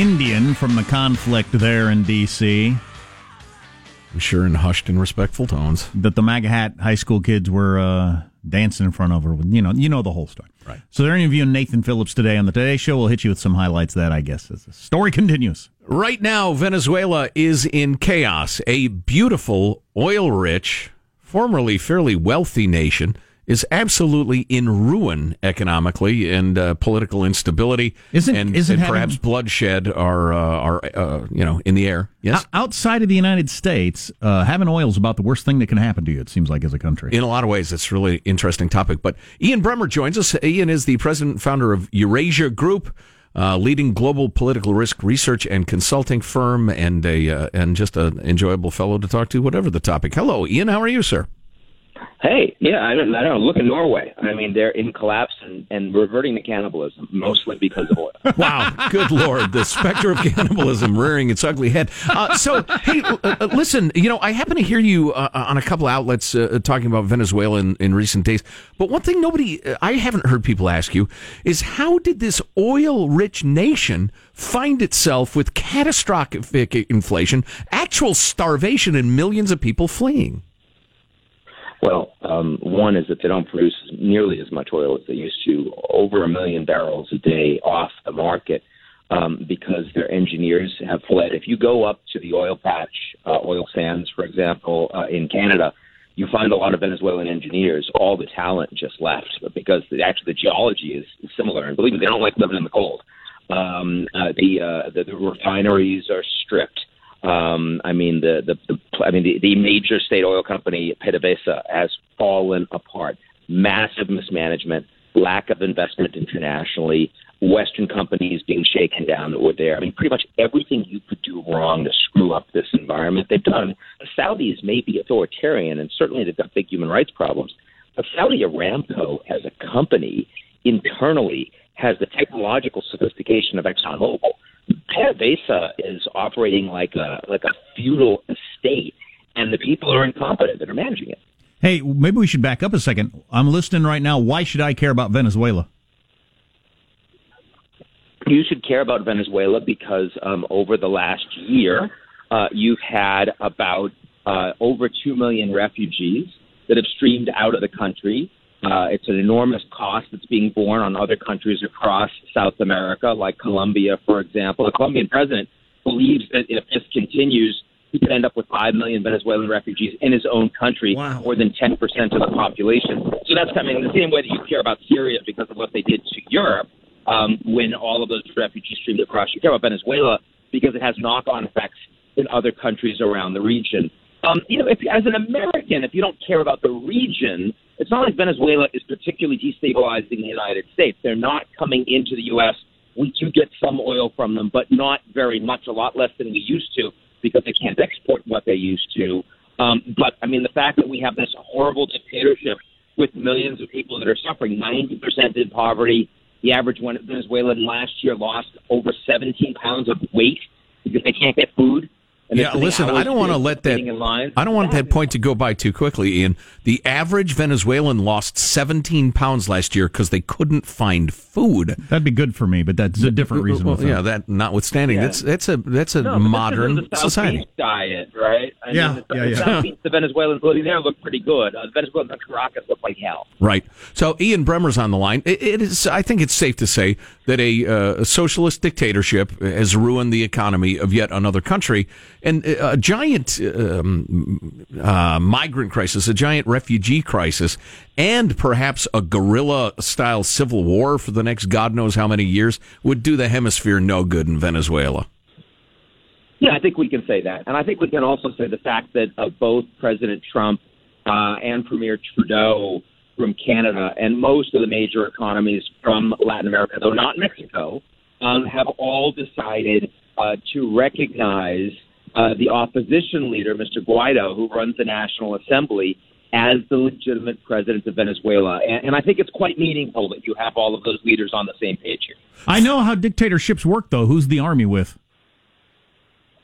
Indian from the conflict there in D.C. I'm sure in hushed and respectful tones. that the MAGA hat high school kids were uh, dancing in front of her. You know, you know the whole story. Right. So they're interviewing Nathan Phillips today on the Today Show. We'll hit you with some highlights of that, I guess, as the story continues. Right now, Venezuela is in chaos. A beautiful, oil rich, formerly fairly wealthy nation is absolutely in ruin economically and uh, political instability Isn't- and, isn't and having- perhaps bloodshed are uh, are uh, you know in the air. Yes. Outside of the United States, uh, having oil is about the worst thing that can happen to you. It seems like as a country. In a lot of ways, it's a really interesting topic. But Ian Bremmer joins us. Ian is the president and founder of Eurasia Group, uh, leading global political risk research and consulting firm, and a uh, and just an enjoyable fellow to talk to, whatever the topic. Hello, Ian. How are you, sir? Hey, yeah, I don't, I don't know. Look at Norway. I mean, they're in collapse and, and reverting to cannibalism, mostly because of oil. Wow, good lord, the specter of cannibalism rearing its ugly head. Uh, so, hey, uh, uh, listen, you know, I happen to hear you uh, on a couple outlets uh, talking about Venezuela in, in recent days. But one thing nobody, uh, I haven't heard people ask you is how did this oil-rich nation find itself with catastrophic inflation, actual starvation, and millions of people fleeing? Well, um, one is that they don't produce nearly as much oil as they used to, over a million barrels a day off the market um, because their engineers have fled. If you go up to the oil patch, uh, oil sands, for example, uh, in Canada, you find a lot of Venezuelan engineers. All the talent just left but because the, actually the geology is, is similar. And believe me, they don't like living in the cold. Um, uh, the, uh, the the refineries are stripped. Um, I mean, the, the, the I mean, the, the major state oil company PDVSA has fallen apart. Massive mismanagement, lack of investment internationally, Western companies being shaken down that were there. I mean, pretty much everything you could do wrong to screw up this environment, they've done. The Saudis may be authoritarian, and certainly they've got big human rights problems. But Saudi Aramco, as a company, internally has the technological sophistication of ExxonMobil. PDVSA is operating like a like a feudal estate, and the people are incompetent that are managing it. Hey, maybe we should back up a second. I'm listening right now. Why should I care about Venezuela? You should care about Venezuela because um, over the last year, uh, you've had about uh, over two million refugees that have streamed out of the country. Uh, it's an enormous cost that's being borne on other countries across South America, like Colombia, for example. The Colombian president believes that if this continues, he could end up with 5 million Venezuelan refugees in his own country, Wow. more than 10% of the population. So that's coming in the same way that you care about Syria because of what they did to Europe um, when all of those refugees streamed across. You care about Venezuela because it has knock on effects in other countries around the region. Um, you know, if, as an American, if you don't care about the region, it's not like Venezuela is particularly destabilizing the United States. They're not coming into the U.S. We do get some oil from them, but not very much, a lot less than we used to because they can't export what they used to. Um, but, I mean, the fact that we have this horrible dictatorship with millions of people that are suffering, 90% in poverty. The average Venezuelan last year lost over 17 pounds of weight because they can't get food. Yeah, listen, I don't want to let that. I don't want that point to go by too quickly, Ian. The average Venezuelan lost 17 pounds last year because they couldn't find food. That'd be good for me, but that's a different reason. Well, yeah, that notwithstanding, Yeah. that's that's a that's a No, modern this is the society. Beach diet, right? I Yeah, mean, the, yeah, the yeah. South Beach, the Venezuelans living there look pretty good. Uh, the Venezuelans in Caracas look like hell. Right. So Ian Bremmer's on the line. It, it is. I think it's safe to say that a, uh, a socialist dictatorship has ruined the economy of yet another country, and a giant um, uh, migrant crisis, a giant refugee crisis, and perhaps a guerrilla-style civil war for the next God knows how many years would do the hemisphere no good in Venezuela. Yeah, I think we can say that, and I think we can also say the fact that uh, both President Trump uh, and Premier Trudeau from Canada and most of the major economies from Latin America, though not Mexico, um, have all decided uh, to recognize uh, the opposition leader, Mr. Guaido, who runs the National Assembly, as the legitimate president of Venezuela. And, and I think it's quite meaningful that you have all of those leaders on the same page here. I know how dictatorships work, though. Who's the army with?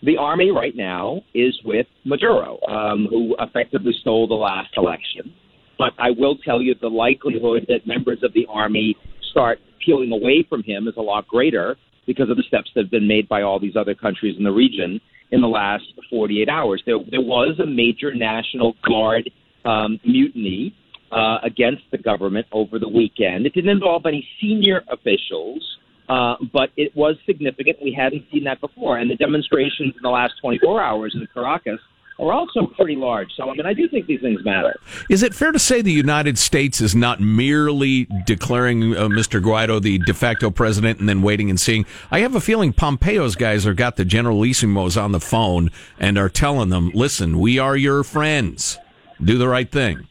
The army right now is with Maduro, um, who effectively stole the last election. But I will tell you the likelihood that members of the army start peeling away from him is a lot greater because of the steps that have been made by all these other countries in the region in the last 48 hours. There, there was a major National Guard um, mutiny uh, against the government over the weekend. It didn't involve any senior officials, uh, but it was significant. We hadn't seen that before. And the demonstrations in the last 24 hours in Caracas are also pretty large. So, I mean, I do think these things matter. Is it fair to say the United States is not merely declaring uh, Mr. Guaido the de facto president and then waiting and seeing? I have a feeling Pompeo's guys have got the Generalissimos on the phone and are telling them, listen, we are your friends. Do the right thing.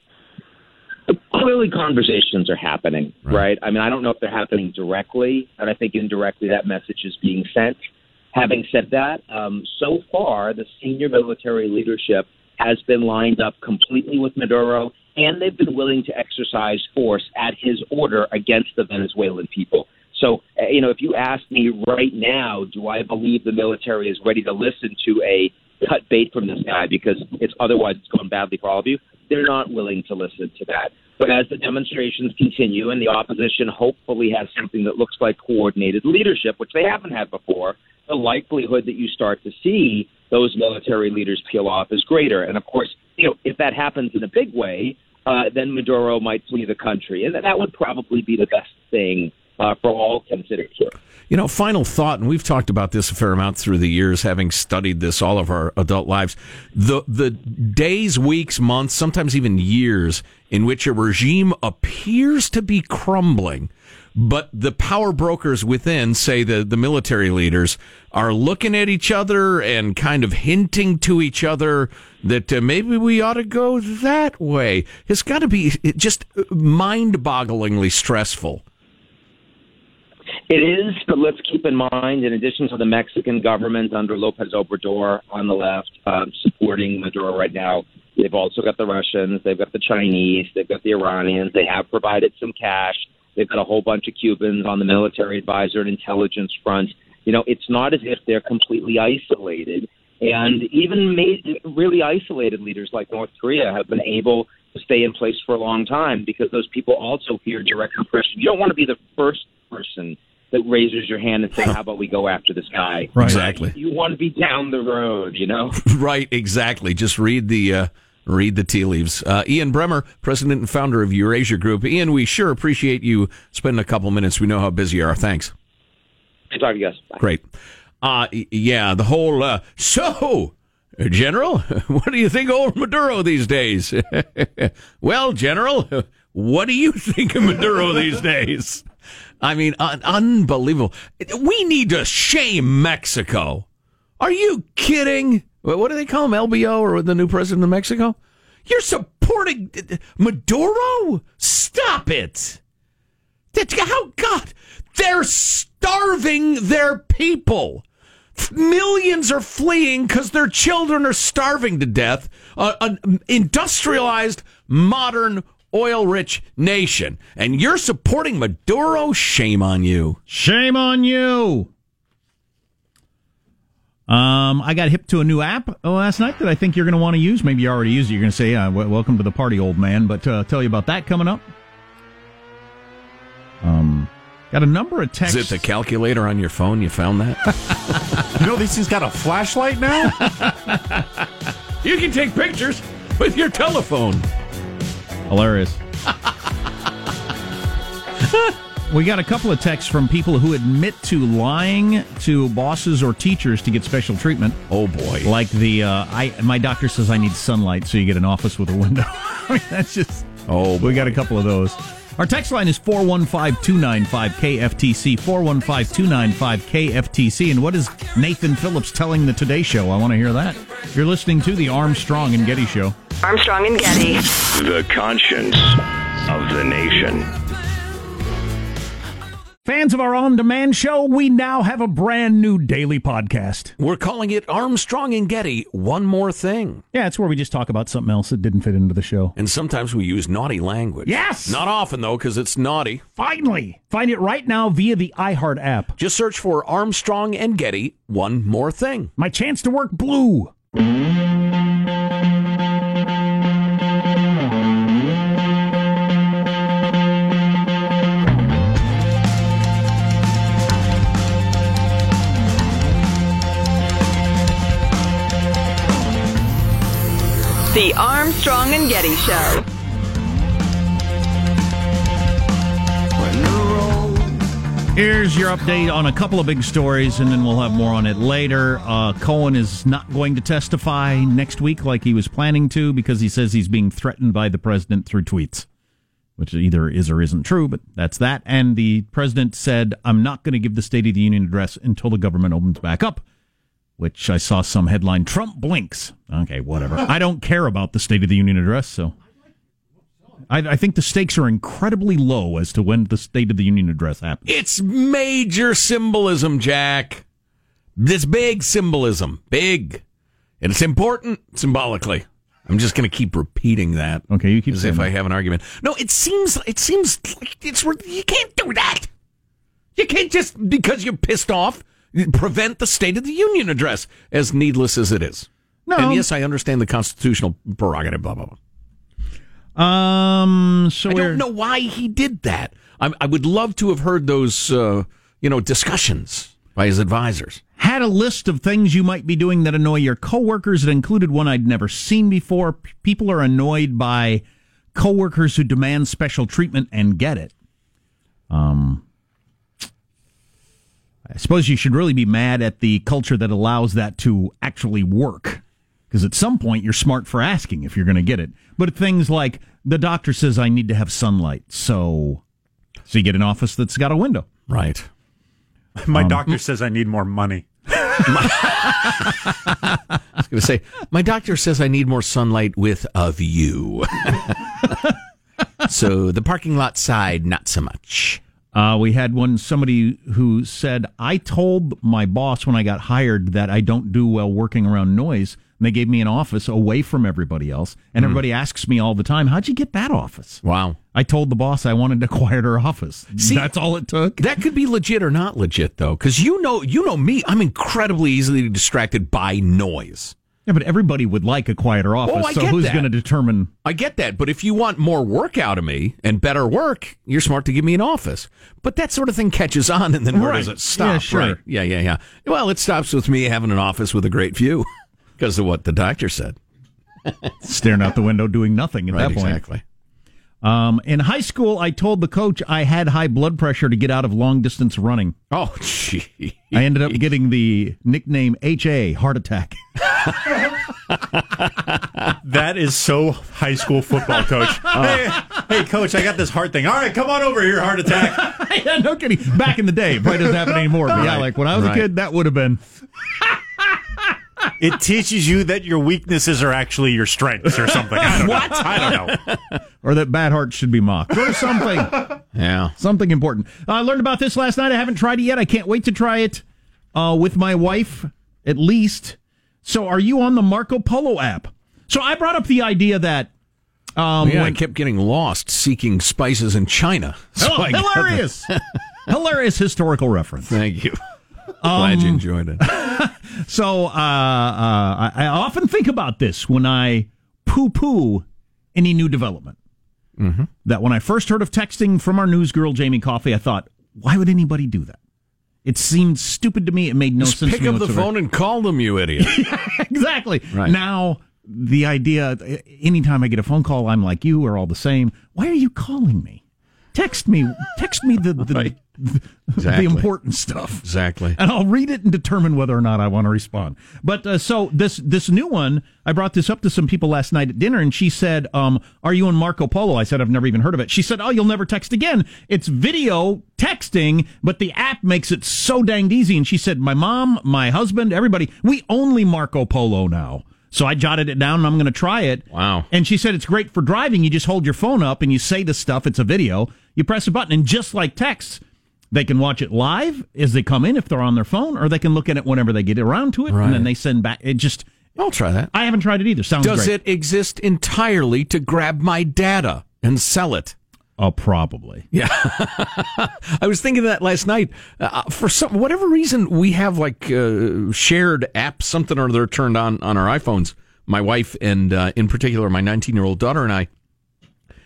Clearly, conversations are happening, right. right? I mean, I don't know if they're happening directly, and I think indirectly that message is being sent. Having said that, um, so far the senior military leadership has been lined up completely with Maduro, and they've been willing to exercise force at his order against the Venezuelan people. So, uh, you know, if you ask me right now, do I believe the military is ready to listen to a cut bait from this guy because it's otherwise it's going badly for all of you? They're not willing to listen to that. But as the demonstrations continue and the opposition hopefully has something that looks like coordinated leadership, which they haven't had before, the likelihood that you start to see those military leaders peel off is greater. And of course, you know, if that happens in a big way, uh, then Maduro might flee the country, and that would probably be the best thing uh, for all considered here. You know, final thought, and we've talked about this a fair amount through the years, having studied this all of our adult lives. The the days, weeks, months, sometimes even years in which a regime appears to be crumbling but the power brokers within, say the, the military leaders, are looking at each other and kind of hinting to each other that uh, maybe we ought to go that way. It's got to be just mind bogglingly stressful. It is, but let's keep in mind, in addition to the Mexican government under Lopez Obrador on the left um, supporting Maduro right now, they've also got the Russians, they've got the Chinese, they've got the Iranians. They have provided some cash They've got a whole bunch of Cubans on the military advisor and intelligence front. You know, it's not as if they're completely isolated. And even made, really isolated leaders like North Korea have been able to stay in place for a long time because those people also fear direct repression. You don't want to be the first person that raises your hand and say, "How about we go after this guy?" Right. Exactly. You want to be down the road, you know. right. Exactly. Just read the uh, read the tea leaves. Uh, Ian Bremmer, president and founder of Eurasia Group. Ian, we sure appreciate you spending a couple minutes. We know how busy you are. Thanks. Good talking to you guys. Bye. Great. Uh, yeah, the whole, uh, so, General, what do you think of old Maduro these days? well, General, what do you think of Maduro these days? I mean, un- unbelievable. We need to shame Mexico. Are you kidding? What do they call him? LBO or the new president of Mexico? You're supporting Maduro? Stop it. How, God, they're starving their people. Millions are fleeing because their children are starving to death. Uh, an industrialized, modern, oil rich nation. And you're supporting Maduro? Shame on you. Shame on you. Um, I got hip to a new app last night that I think you're going to want to use. Maybe you already used it. You're going to say, uh, "Welcome to the party, old man." But uh, tell you about that coming up. Um, got a number of texts. Is it the calculator on your phone? You found that? you know, these things got a flashlight now. you can take pictures with your telephone. Hilarious. We got a couple of texts from people who admit to lying to bosses or teachers to get special treatment. Oh boy! Like the uh, I, my doctor says I need sunlight, so you get an office with a window. I mean, that's just. Oh, boy. we got a couple of those. Our text line is 415-295-KFTC, 415-295-KFTC. And what is Nathan Phillips telling the Today Show? I want to hear that. You're listening to the Armstrong and Getty Show. Armstrong and Getty. The conscience of the nation. Fans of our on demand show, we now have a brand new daily podcast. We're calling it Armstrong and Getty One More Thing. Yeah, it's where we just talk about something else that didn't fit into the show. And sometimes we use naughty language. Yes! Not often, though, because it's naughty. Finally! Find it right now via the iHeart app. Just search for Armstrong and Getty One More Thing. My chance to work blue. The Armstrong and Getty Show. Here's your update on a couple of big stories, and then we'll have more on it later. Uh, Cohen is not going to testify next week like he was planning to because he says he's being threatened by the president through tweets, which either is or isn't true, but that's that. And the president said, I'm not going to give the State of the Union address until the government opens back up, which I saw some headline Trump blinks. Okay, whatever. I don't care about the State of the Union address, so. I, I think the stakes are incredibly low as to when the State of the Union address happens. It's major symbolism, Jack. This big symbolism. Big. And it's important symbolically. I'm just going to keep repeating that. Okay, you keep as saying if I have an argument. No, it seems it seems like it's you can't do that. You can't just because you're pissed off prevent the State of the Union address, as needless as it is. No. And yes, I understand the constitutional prerogative. Blah blah blah. Um, so I don't know why he did that. I, I would love to have heard those, uh, you know, discussions by his advisors. had a list of things you might be doing that annoy your coworkers. It included one I'd never seen before. P- People are annoyed by coworkers who demand special treatment and get it. Um, I suppose you should really be mad at the culture that allows that to actually work. Because at some point you're smart for asking if you're going to get it. But things like the doctor says I need to have sunlight, so so you get an office that's got a window. Right. My Um, doctor says I need more money. I was going to say, my doctor says I need more sunlight with a view. so the parking lot side, not so much. Uh, we had one somebody who said, "I told my boss when I got hired that I don't do well working around noise." And they gave me an office away from everybody else, and everybody asks me all the time, "How'd you get that office?" Wow. I told the boss I wanted a quieter office. See- That's all it took. That could be legit or not legit, though, because you know, you know me. I'm incredibly easily distracted by noise. Yeah, but everybody would like a quieter office. I so who's going to determine? I get that, but if you want more work out of me and better work, you're smart to give me an office. But that sort of thing catches on, and then where does it stop? Yeah, sure. Right? Yeah, yeah, yeah. Well, it stops with me having an office with a great view because of what the doctor said. Staring out the window, doing nothing at Right, that point. exactly. Um, in high school, I told the coach I had high blood pressure to get out of long distance running. Oh, gee. I ended up getting the nickname HA, heart attack. That is so high school football, coach. hey, hey, coach, I got this heart thing. All right, come on over here, heart attack. yeah, no kidding. Back in the day, probably doesn't happen anymore. But yeah, like when I was Right. a kid, that would have been. It teaches you that your weaknesses are actually your strengths or something. I don't what? know. I don't know. Or that bad hearts should be mocked. Or something. Yeah. something important. I learned about this last night. I haven't tried it yet. I can't wait to try it uh, with my wife, at least. So, are you on the Marco Polo app? So, I brought up the idea that. Um, yeah, I kept getting lost seeking spices in China. So Oh, hilarious. hilarious historical reference. Thank you. Glad you enjoyed it. So uh, uh, I, I often think about this when I poo poo any new development. Mm-hmm. That when I first heard of texting from our news girl, Jamie Coffey, I thought, why would anybody do that? It seemed stupid to me. It made no Just sense pick to me up the phone and call them, you idiot. exactly. Right. Now, the idea, anytime I get a phone call, I'm like, you are all the same. Why are you calling me? Text me. Text me the, the, Right. the, Exactly. important stuff. exactly. and I'll read it and determine whether or not I want to respond. But uh, so this this new one, I brought this up to some people last night at dinner, and she said, um, "Are you on Marco Polo?" I said, "I've never even heard of it." She said, "Oh, you'll never text again. It's video texting, but the app makes it so danged easy." And she said, "My mom, my husband, everybody, we only Marco Polo now." So I jotted it down and I'm going to try it. Wow. And she said it's great for driving. You just hold your phone up and you say the stuff. It's a video. You press a button, and just like texts, they can watch it live as they come in if they're on their phone, or they can look at it whenever they get around to it, Right. and then they send back. It just. I'll try that. I haven't tried it either. Sounds Does great. it exist entirely to grab my data and sell it? Oh, probably. Yeah, I was thinking that last night. Uh, for some whatever reason, we have like uh, shared apps, something or other turned on on our iPhones. My wife and uh, in particular my 19 year old daughter and I.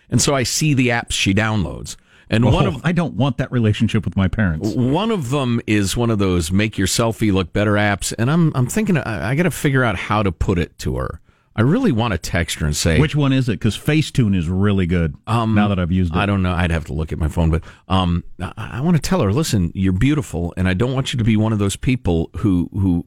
And so I see the apps she downloads, and one Oh, of I don't want that relationship with my parents. one of them is one of those make your selfie look better apps, and I'm I'm thinking I, I got to figure out how to put it to her. I really want to text her and say Which one is it? Because Facetune is really good. Um, now that I've used it, I don't know. I'd have to look at my phone, but um, I, I want to tell her, listen, you're beautiful, and I don't want you to be one of those people who who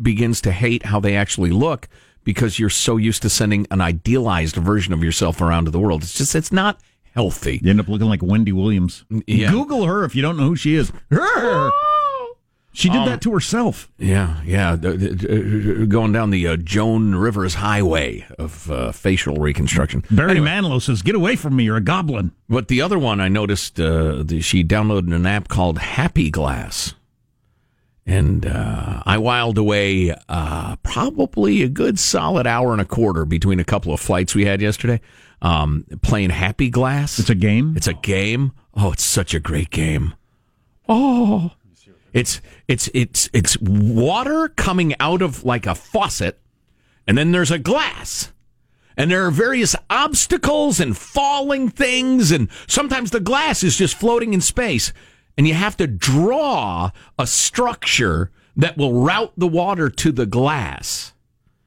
begins to hate how they actually look because you're so used to sending an idealized version of yourself around to the world. It's just it's not healthy. You end up looking like Wendy Williams. Yeah. Google her if you don't know who she is. Her. She did that to herself. Yeah, yeah. Going down the uh, Joan Rivers Highway of uh, facial reconstruction. Barry Anyway. Manilow says, "Get away from me! You're a goblin." But the other one, I noticed uh, the, she downloaded an app called Happy Glass. And uh, I whiled away uh, probably a good solid hour and a quarter between a couple of flights we had yesterday um, playing Happy Glass. It's a game. It's a game. Oh, it's such a great game. Oh, it's it's it's it's water coming out of like a faucet, and then there's a glass. And there are various obstacles and falling things, and sometimes the glass is just floating in space. And you have to draw a structure that will route the water to the glass.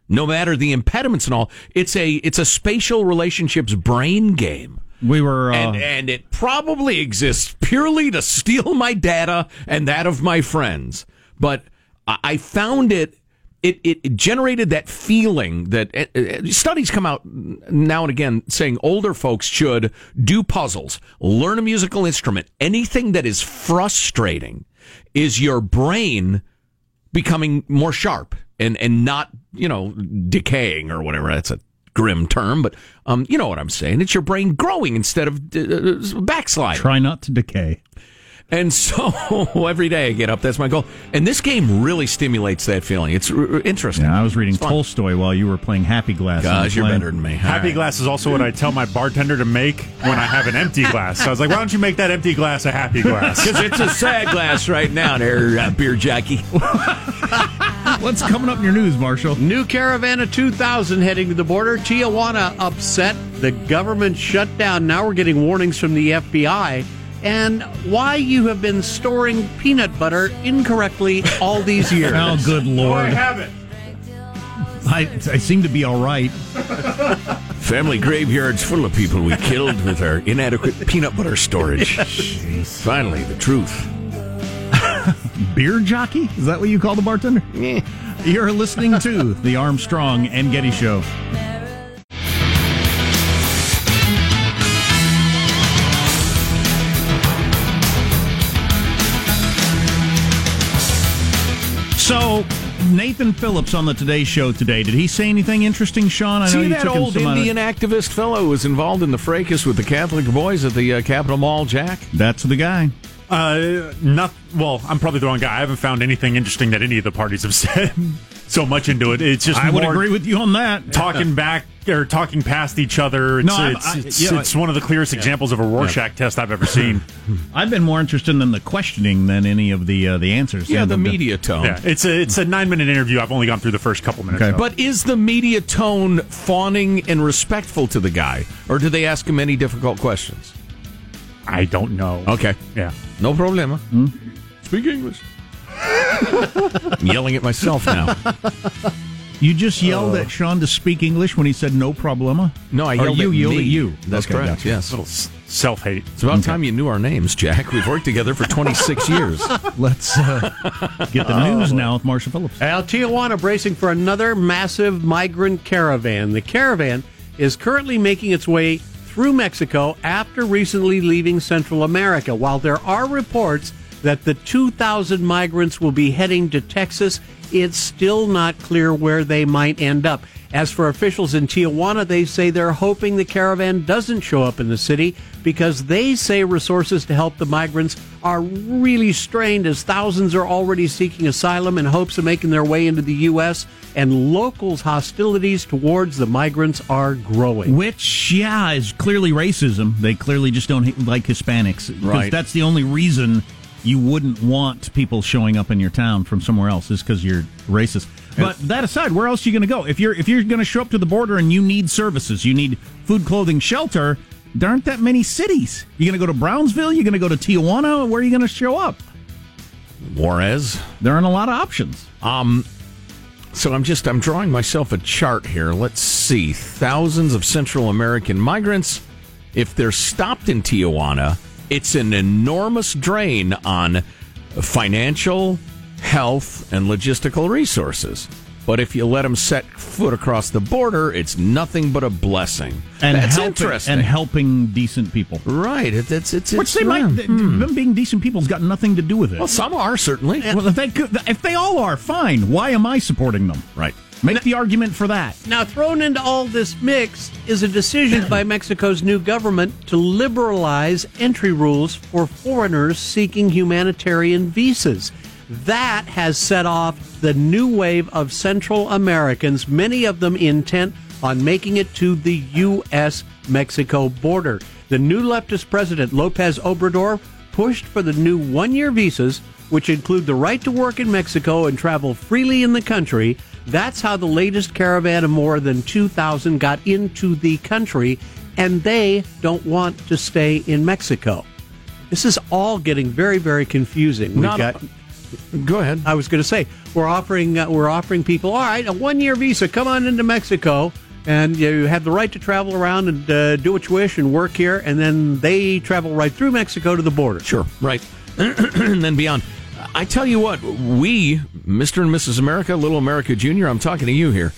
No matter the impediments and all, it's a it's a spatial relationships brain game we were. Uh, and and it probably exists purely to steal my data and that of my friends. But I found it. It, it generated that feeling that uh, studies come out now and again saying older folks should do puzzles, learn a musical instrument. Anything that is frustrating is your brain becoming more sharp and and not you know decaying or whatever. That's a grim term, but um, you know what I'm saying. It's your brain growing instead of uh, backsliding. try not to decay. And so every day I get up. That's my goal. And this game really stimulates that feeling. It's r- r- interesting. Yeah, I was reading Tolstoy while you were playing Happy Glass. Gosh, you're better than me. Happy All right. glass is also what I tell my bartender to make when I have an empty glass. So I was like, why don't you make that empty glass a happy glass? Because it's a sad glass right now, there, uh, beer jockey. What's coming up in your news, Marshall? New caravan of 2000 heading to the border. Tijuana upset. The government shut down. Now we're getting warnings from the FBI. And why you have been storing peanut butter incorrectly all these years. Oh, good lord! I have it. I, I seem to be all right. Family graveyards full of people we killed with our inadequate peanut butter storage. Finally, the truth. Beer jockey? Is that what you call the bartender? You're listening to the Armstrong and Getty Show. Nathan Phillips on the Today Show today. Did he say anything interesting, Sean? I know See you that took old some out of- Indian activist fellow who was involved in the fracas with the Catholic boys at the uh, Capitol Mall, Jack? That's the guy. Uh, not well. I'm probably the wrong guy. I haven't found anything interesting that any of the parties have said so much into it. It's just I would agree with you on that. talking back or talking past each other. It's, No, I'm- it's, I- it's, yeah, it's one of the clearest examples of a Rorschach test I've ever seen. I've been more interested in the questioning than any of the uh, the answers. Yeah, And the media tone. yeah, it's a it's a nine minute interview. I've only gone through the first couple minutes. Okay. But is the media tone fawning and respectful to the guy, or do they ask him any difficult questions? I don't know. Okay, Yeah. no problema. Speak English. I'm yelling at myself now. You just yelled at Sean to speak English when he said no problema. No, I Or yelled you at yelled me. at you. That's Okay, correct. gotcha. Yes. Little self hate. It's about time you knew our names, Jack. We've worked together for 26 years. Let's uh, get the news now with Marshall Phillips. Al Tijuana bracing for another massive migrant caravan. The caravan is currently making its way through Mexico after recently leaving Central America. While there are reports that the 2,000 migrants will be heading to Texas, it's still not clear where they might end up. As for officials in Tijuana, they say they're hoping the caravan doesn't show up in the city because they say resources to help the migrants are really strained as thousands are already seeking asylum in hopes of making their way into the U.S. and locals' hostilities towards the migrants are growing. Which, yeah, is clearly racism. They clearly just don't like Hispanics. Right. That's the only reason you wouldn't want people showing up in your town from somewhere else is because you're racist. But that aside, where else are you going to go? If you're if you're going to show up to the border and you need services, you need food, clothing, shelter. There aren't that many cities. You're going to go to Brownsville. You're going to go to Tijuana. Where are you going to show up? Juarez. There aren't a lot of options. Um, So I'm just I'm drawing myself a chart here. Let's see. Thousands of Central American migrants. If they're stopped in Tijuana, it's an enormous drain on financial, health, and logistical resources. But if you let them set foot across the border, it's nothing but a blessing. And That's helping, interesting. And helping decent people. right. It, it's it's, Which it's they might. yeah. Them being decent people's got nothing to do with it. Well, some are certainly. Well, if they could, if they all are, fine. Why am I supporting them? Right. Make the argument for that. Now, thrown into all this mix is a decision by Mexico's new government to liberalize entry rules for foreigners seeking humanitarian visas. That has set off the new wave of Central Americans, many of them intent on making it to the U.S. Mexico border. The new leftist president, Lopez Obrador, pushed for the new one year visas, which include the right to work in Mexico and travel freely in the country. That's how the latest caravan of more than 2,000 got into the country, and they don't want to stay in Mexico. This is all getting very, very confusing. We've Not- got. Go ahead. I was going to say we're offering uh, we're offering people all right a one year visa. Come on into Mexico, and you have the right to travel around and uh, do what you wish and work here. And then they travel right through Mexico to the border. Sure, right. and then beyond. I tell you what, we, Mr. and Mrs. America, Little America Junior, I'm talking to you here.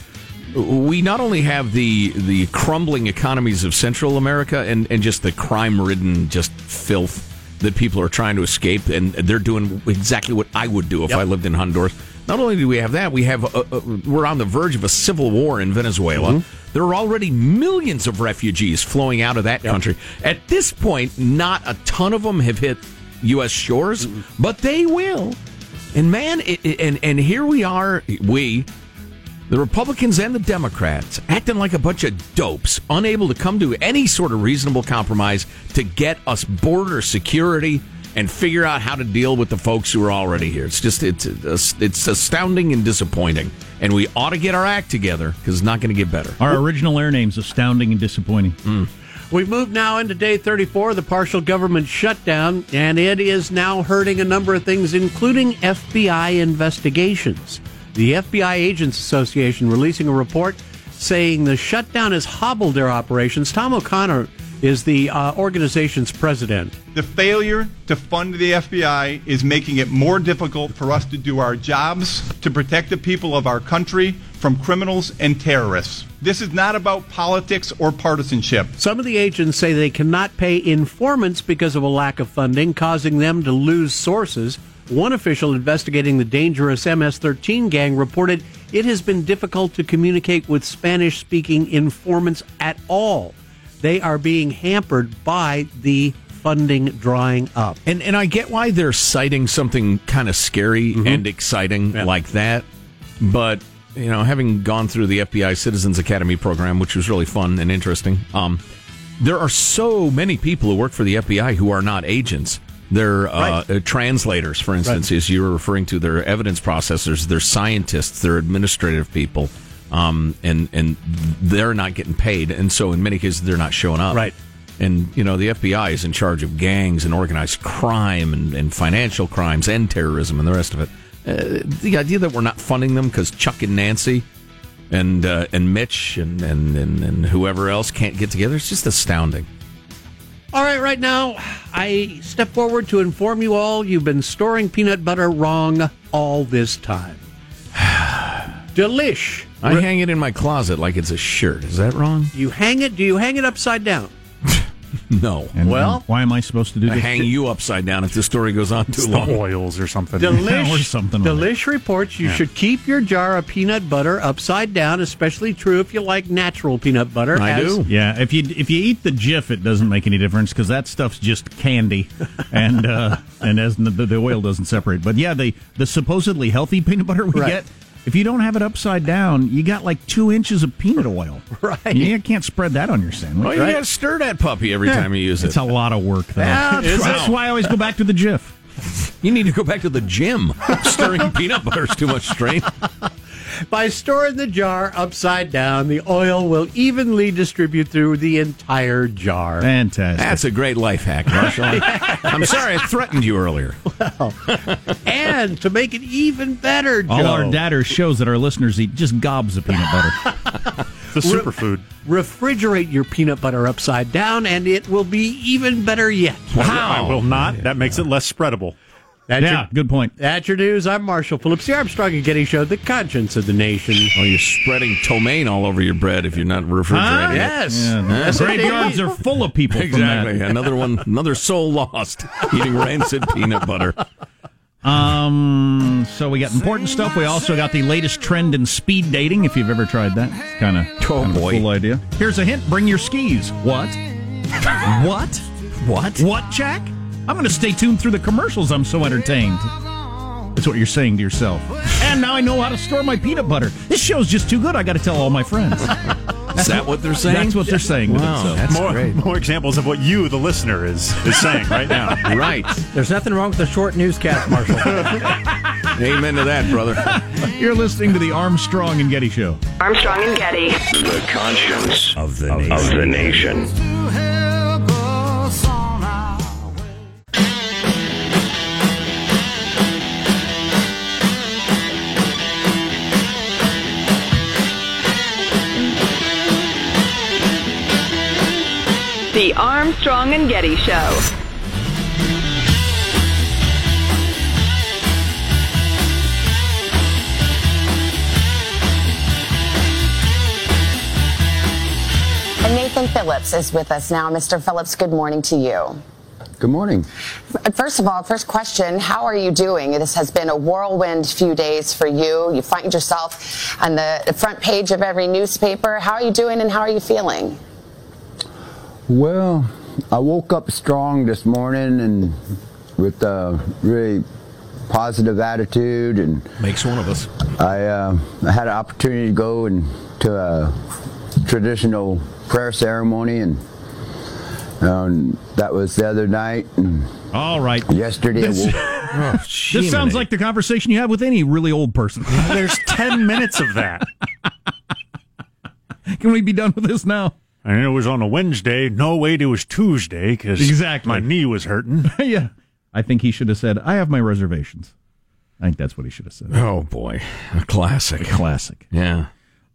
We not only have the the crumbling economies of Central America and, and just the crime ridden just filth that people are trying to escape, and they're doing exactly what I would do if Yep. I lived in Honduras. Not only do we have that, we have uh, uh, we're on the verge of a civil war in Venezuela. There are already millions of refugees flowing out of that country. At this point, not a ton of them have hit U.S. shores, mm-hmm. but they will. And man, it, it- and and here we are, we, the Republicans and the Democrats, acting like a bunch of dopes, unable to come to any sort of reasonable compromise to get us border security and figure out how to deal with the folks who are already here. It's just it's it's astounding and disappointing, and we ought to get our act together because it's not going to get better. Our original air name's astounding and disappointing. Mm. We've moved now into day 34 of the partial government shutdown, and it is now hurting a number of things, including FBI investigations. The FBI Agents Association releasing a report saying the shutdown has hobbled their operations. Tom O'Connor is the uh, organization's president. The failure to fund the FBI is making it more difficult for us to do our jobs to protect the people of our country from criminals and terrorists. This is not about politics or partisanship. Some of the agents say they cannot pay informants because of a lack of funding, causing them to lose sources. One official investigating the dangerous MS 13 gang reported it has been difficult to communicate with Spanish speaking informants at all. They are being hampered by the funding drying up. And and I get why they're citing something kind of scary mm-hmm. and exciting like that, but you know, having gone through the FBI Citizens Academy program, which was really fun and interesting, um, there are so many people who work for the FBI who are not agents. They're uh, Right. uh, translators, for instance, as you were referring to. They're evidence processors. They're scientists. They're administrative people, um, and and they're not getting paid. And so, in many cases, they're not showing up. Right. And, you know, the FBI is in charge of gangs and organized crime and, and financial crimes and terrorism and the rest of it. Uh, the idea that we're not funding them because Chuck and Nancy and uh, and Mitch and, and, and, and whoever else can't get together, it's just astounding. All right, right now, I step forward to inform you all you've been storing peanut butter wrong all this time. Delish. I hang it in my closet like it's a shirt. Is that wrong? You hang it, do you hang it upside down? No. And, Well- and why am I supposed to do this? hang you upside down if this story goes on too long. oils or something. Delish, Or something like Delish reports you should keep your jar of peanut butter upside down, especially true if you like natural peanut butter. I do. Yeah, if you if you eat the Jif, it doesn't make any difference because that stuff's just candy, and uh, and as the, the oil doesn't separate. But yeah, the the supposedly healthy peanut butter we Right. get, if you don't have it upside down, you got like two inches of peanut oil. Right. You can't spread that on your sandwich. Well, you right? got to stir that puppy every time you use it. It's a lot of work, though. Yeah, that's why I always go back to the Jif. You need to go back to the gym. Stirring peanut butter is too much strain. By storing the jar upside down, the oil will evenly distribute through the entire jar. Fantastic. That's a great life hack, Marshall. I'm sorry I threatened you earlier. Well, and to make it even better, Joe, All our data shows that our listeners eat just gobs of peanut butter. The superfood. refrigerate your peanut butter upside down, and it will be even better yet. I will not. That makes it less spreadable. That's yeah, your, good point. that's your news. I'm Marshall Phillips, the Armstrong and Getty Show, the conscience of the nation. Oh, you're spreading ptomaine all over your bread if you're not refrigerating it. Yes. Yeah, Yes, graveyards are full of people Exactly. from that. Another one, another soul lost eating rancid peanut butter. Um, so we got important stuff. We also got the latest trend in speed dating. If you've ever tried that, it's kind of Oh, kind of a boy. cool idea. Here's a hint: bring your skis. What? what? What? What, Jack? I'm going to stay tuned through the commercials. I'm so entertained. That's what you're saying to yourself. And now I know how to store my peanut butter. This show's just too good. I got to tell all my friends. Is that what they're saying? That's what they're saying to Wow, themselves. that's More, great. more examples of what you, the listener, is is saying right now. Right. There's nothing wrong with a short newscast, Marshall. Amen to that, brother. You're listening to the Armstrong and Getty Show. Armstrong and Getty. The conscience of the nation. Of the nation. The Armstrong and Getty Show. And Nathan Phillips is with us now. Mr. Phillips, good morning to you. Good morning. First of all, first question, how are you doing? This has been a whirlwind few days for you. You find yourself on the front page of every newspaper. How are you doing and how are you feeling? Well, I woke up strong this morning and with a really positive attitude, and Makes one of us. I, uh, I had an opportunity to go and to a traditional prayer ceremony, and um, that was the other night. And All right. yesterday, This- I woke, This sounds like the conversation you have with any really old person. There's 10 minutes of that. Can we be done with this now? And it was on a Wednesday. No, wait, it was Tuesday because Exactly. my knee was hurting. yeah. I think he should have said, I have my reservations. I think that's what he should have said. Oh boy, a classic. Classic. Yeah.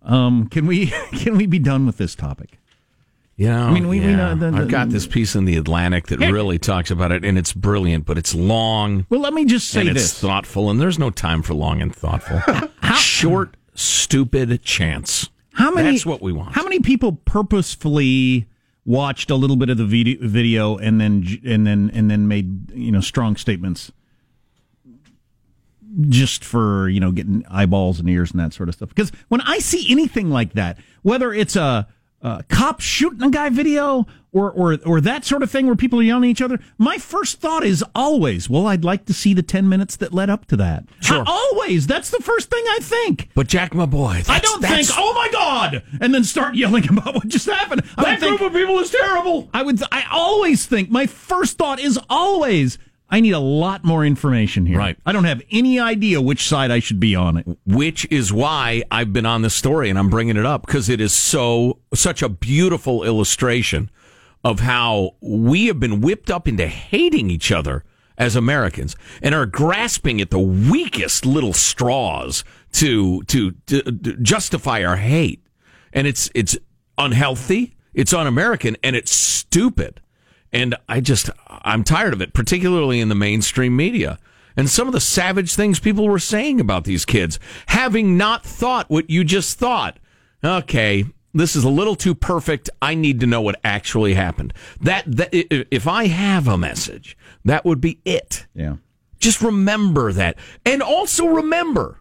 Um, can we can we be done with this topic? Yeah, I mean, we- we yeah. know the- the- I've got this piece in the Atlantic that Here- really talks about it, and it's brilliant, but it's long Well, let me just say and it's this. thoughtful, and there's no time for long and thoughtful. Short, stupid chance. How many? That's what we want. How many people purposefully watched a little bit of the video, video and then and then and then made you know strong statements just for you know getting eyeballs and ears and that sort of stuff? Because when I see anything like that, whether it's a, a cop shooting a guy video or or or that sort of thing where people are yelling at each other, my first thought is always, well, I'd like to see the ten minutes that led up to that. Sure. I- always, that's the first thing I think. But Jack, my boy, I don't think, oh my god, and then start yelling about what just happened. I that would think, group of people is terrible. I would. I always think. My first thought is always, I need a lot more information here. Right. I don't have any idea which side I should be on it. which is why I've been on this story and I'm bringing it up because it is so such a beautiful illustration of how we have been whipped up into hating each other as Americans and are grasping at the weakest little straws to to, to, to justify our hate and it's it's unhealthy it's un-American and it's stupid and I just I'm tired of it particularly in the mainstream media and some of the savage things people were saying about these kids, having not thought what you just thought. Okay, this is a little too perfect. I need to know what actually happened. That, that if I have a message, that would be it. Yeah. Just remember that, and also remember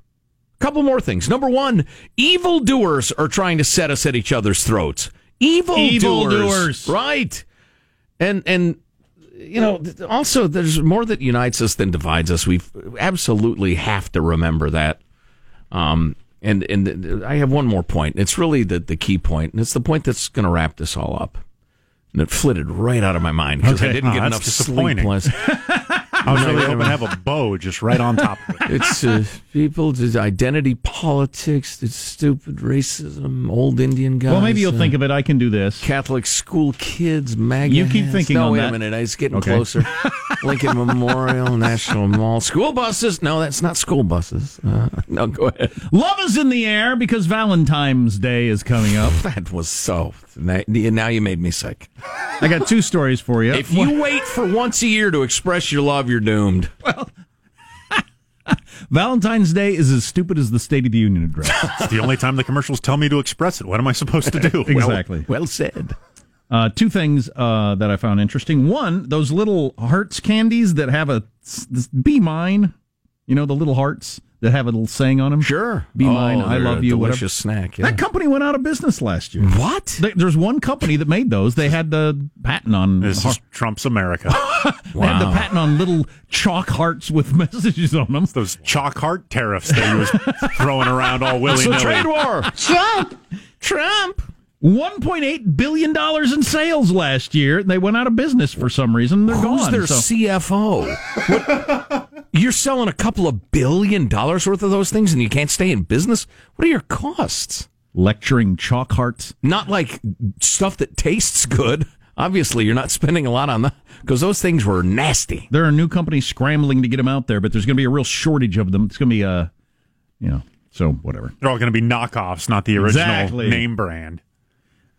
a couple more things. Number one, evildoers are trying to set us at each other's throats. Evildoers, Evildoers. right? And and you know, also there's more that unites us than divides us. We absolutely have to remember that. Um, and and I have one more point. It's really the the key point, and it's the point that's going to wrap this all up. And it flitted right out of my mind because I didn't Oh, get enough sleep last. I was really hoping to have a bow just right on top of it. It's uh, people, it's identity politics, it's stupid racism, old Indian guys. Well, maybe you'll uh, think of it. I can do this. Catholic school kids, MAGA. You keep hats. thinking No, on wait that. a minute. It's getting Okay. closer. Lincoln Memorial, National Mall, school buses. No, that's not school buses. Uh, no, go ahead. Love is in the air because Valentine's Day is coming up. That was so. Now now you made me sick. I got two stories for you. If you wait for once a year to express your love, you're doomed. Well, Valentine's Day is as stupid as the State of the Union address. It's the only time the commercials tell me to express it. What am I supposed to do? exactly. Well said. Uh, two things uh, that I found interesting. One, those little hearts candies that have a this be mine. You know the little hearts that have a little saying on them. Sure. Be Oh, mine. I love a you. delicious whatever. snack, yeah. That company went out of business last year. What? They- There's one company that made those. They had the patent on. This is Trump's America. They had the patent on little chalk hearts with messages on them. Those chalk heart tariffs that he was throwing around all willy It's nilly. trade war. Trump. Trump. $1.8 billion in sales last year. They went out of business for some reason. They're Who's gone. their so- CFO? What- you're selling a couple of billion dollars worth of those things and you can't stay in business? What are your costs? Lecturing chalk hearts. Not like stuff that tastes good. Obviously, you're not spending a lot on that because those things were nasty. There are new companies scrambling to get them out there, but there's going to be a real shortage of them. It's going to be a, you know, so whatever. They're all going to be knockoffs, not the original Exactly. name brand.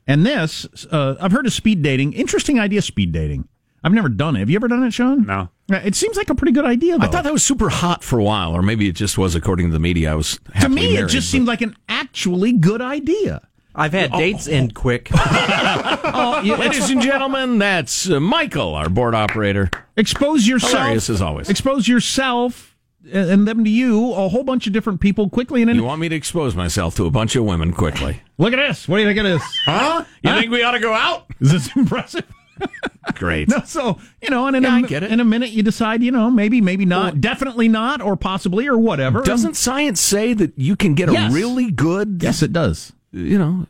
And this, uh, I've heard of speed dating. Interesting idea, speed dating. I've never done it. Have you ever done it, Sean? No. It seems like a pretty good idea, though. I thought that was super hot for a while, or maybe it just was according to the media. I was to happily me, it just but- seemed like an actually good idea. I've had dates end quick. Oh, you- Ladies and gentlemen, that's uh, Michael, our board operator. expose yourself. Hilarious as always. Expose yourself and and them to you, a whole bunch of different people quickly. And then You want me to expose myself to a bunch of women quickly? look at this. What do you think of this? Huh? You think we ought to go out? Is this impressive? Great. No, so you know, and in, Yeah, a, I get it. in a minute you decide, you know, maybe, maybe not, definitely not, or possibly, or whatever. Doesn't science say that you can get Yes. a really good, yes, it does. you know,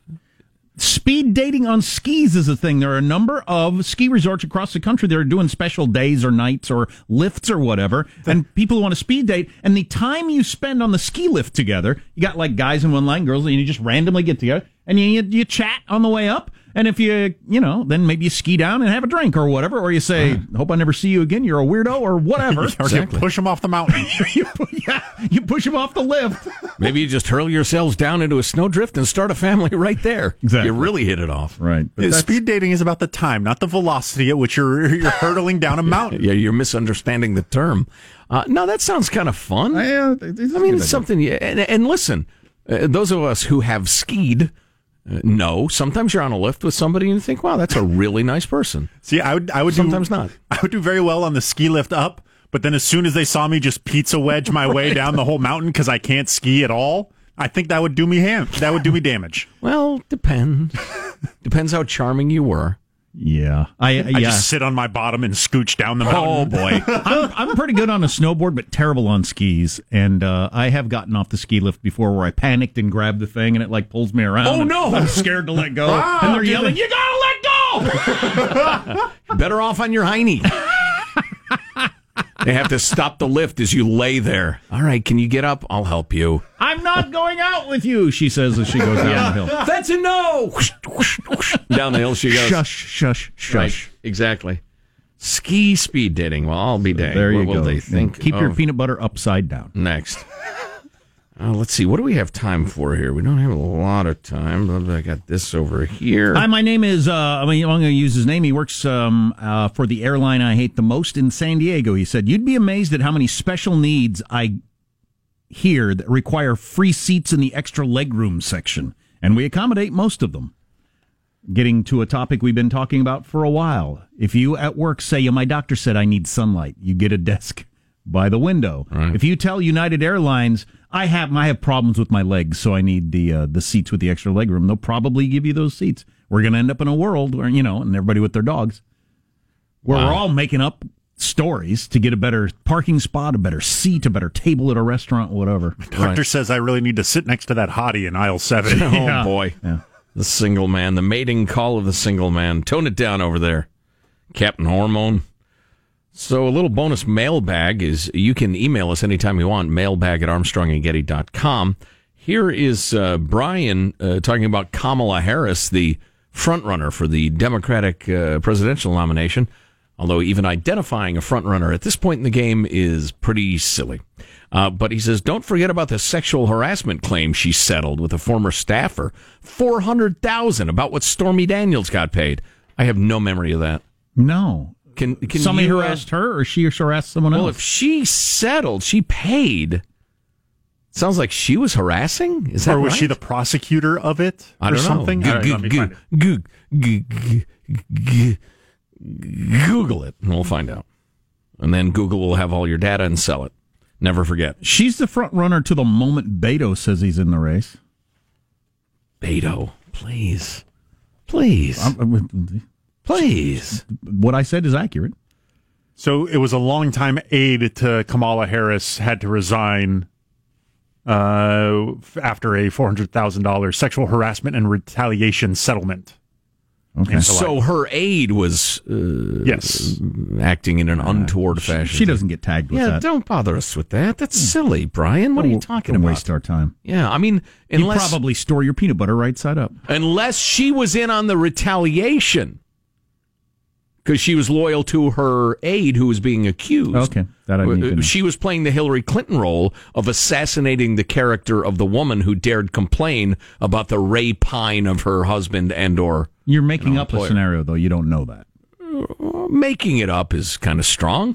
Speed dating on skis is a thing. There are a number of ski resorts across the country that are doing special days or nights or lifts or whatever. And people want to speed date. And the time you spend on the ski lift together, you got like guys in one line, girls, and you just randomly get together and you, you chat on the way up. And if you, you know, then maybe you ski down and have a drink or whatever, or you say, "Hope I never see you again." You're a weirdo or whatever. Or you push them off the mountain. you, yeah, you push them off the lift. maybe you just hurl yourselves down into a snowdrift and start a family right there. Exactly. You really hit it off. Right. Yeah, Speed dating is about the time, not the velocity at which you're you're hurtling down a mountain. Yeah, you're misunderstanding the term. Uh, no, that sounds kind of fun. Yeah, I mean, it's something. You, and, and listen, uh, those of us who have skied uh, know sometimes you're on a lift with somebody and you think, "Wow, that's a really nice person." See, I would I would Sometimes do, not. I would do very well on the ski lift up, but then as soon as they saw me just pizza wedge my way down the whole mountain because I can't ski at all, I think that would do me ham. That would do me damage. Well, depends. depends how charming you were. Yeah, I, I yeah. just sit on my bottom and scooch down the mountain. Oh boy, I'm, I'm pretty good on a snowboard, but terrible on skis. And uh, I have gotten off the ski lift before where I panicked and grabbed the thing, and it like pulls me around. Oh, no. I'm scared to let go, and they're yelling, "You gotta let go!" Better off on your hiney. they have to stop the lift as you lay there. All right, can you get up? I'll help you. I'm not going out with you, she says as she goes down the hill. That's a no. Down the hill she goes. Shush, shush, shush. Right, exactly. Ski speed dating. Well, I'll be dang. There you what go. will they think? Keep your of peanut butter upside down. next. Uh, let's see. What do we have time for here? We don't have a lot of time, but I got this over here. Hi, my name is. Uh, I mean, I'm going to use his name. He works um, uh, for the airline I hate the most in San Diego. He said, "You'd be amazed at how many special needs I hear that require free seats in the extra legroom section, and we accommodate most of them." Getting to a topic we've been talking about for a while. If you at work say, my doctor said I need sunlight," you get a desk by the window. If you tell United Airlines, "I have I have problems with my legs, so I need the uh, the seats with the extra leg room, they'll probably give you those seats. We're going to end up in a world where you know, and everybody with their dogs, where we're all making up stories to get a better parking spot, a better seat, a better table at a restaurant, whatever. Doctor says I really need to sit next to that hottie in aisle seven. oh Yeah. boy, Yeah. the single man, the mating call of the single man. Tone it down over there, Captain Hormone. So a little bonus mailbag is you can email us anytime you want, mailbag at armstrongandgetty.com. Here is uh, Brian uh, talking about Kamala Harris, the frontrunner for the Democratic uh, presidential nomination. Although even identifying a frontrunner at this point in the game is pretty silly. Uh, but he says, don't forget about the sexual harassment claim she settled with a former staffer. 400000 about what Stormy Daniels got paid. I have no memory of that. No. Can, can Somebody you, uh, harassed her, or she harassed someone well, else? Well, if she settled, she paid. Sounds like she was harassing. Is that or was right? she the prosecutor of it I or don't know. something? G- I don't g- know. G- it. g- g- g- g- Google it, and we'll find out. And then Google will have all your data and sell it. Never forget. She's the front runner to the moment Beto says he's in the race. Beto, please, please, please. What I said is accurate. So it was a longtime aide to Kamala Harris had to resign uh, after a four hundred thousand dollars sexual harassment and retaliation settlement. Okay. So her aide was uh, yes acting in an untoward fashion. She doesn't get tagged with Yeah, that. don't bother us with that. That's silly, Brian. What are you talking Don't about? waste our time. Yeah, I mean, You probably store your peanut butter right side up. unless she was in on the retaliation because she was loyal to her aide who was being accused. Okay, that I to uh, know. She was playing the Hillary Clinton role of assassinating the character of the woman who dared complain about the rapine of her husband and or You're making No, up a scenario, though. You don't know that. Uh, making it up is kind of strong.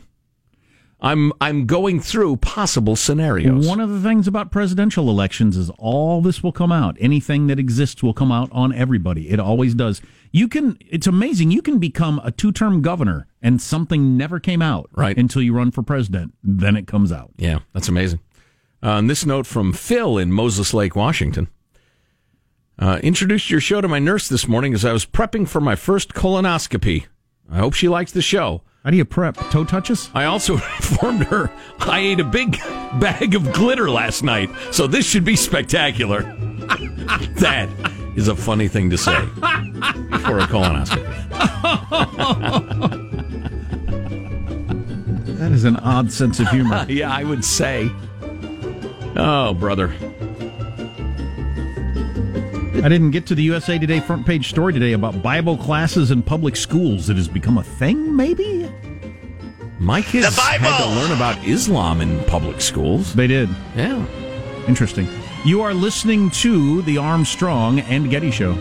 I'm I'm going through possible scenarios. One of the things about presidential elections is all this will come out. Anything that exists will come out on everybody. It always does. You can. It's amazing. You can become a two-term governor and something never came out Right. until you run for president. Then it comes out. Yeah, that's amazing. Uh, this note from Phil in Moses Lake, Washington. Uh, introduced your show to my nurse this morning as I was prepping for my first colonoscopy. I hope she likes the show. How do you prep? Toe touches? I also informed her I ate a big bag of glitter last night, so this should be spectacular. that is a funny thing to say before a colonoscopy. That is an odd sense of humor. yeah, I would say. Oh, brother. I didn't get to the USA Today front page story today about Bible classes in public schools. It has become a thing, maybe? My kids had to learn about Islam in public schools. They did. Yeah. Interesting. You are listening to the Armstrong and Getty Show.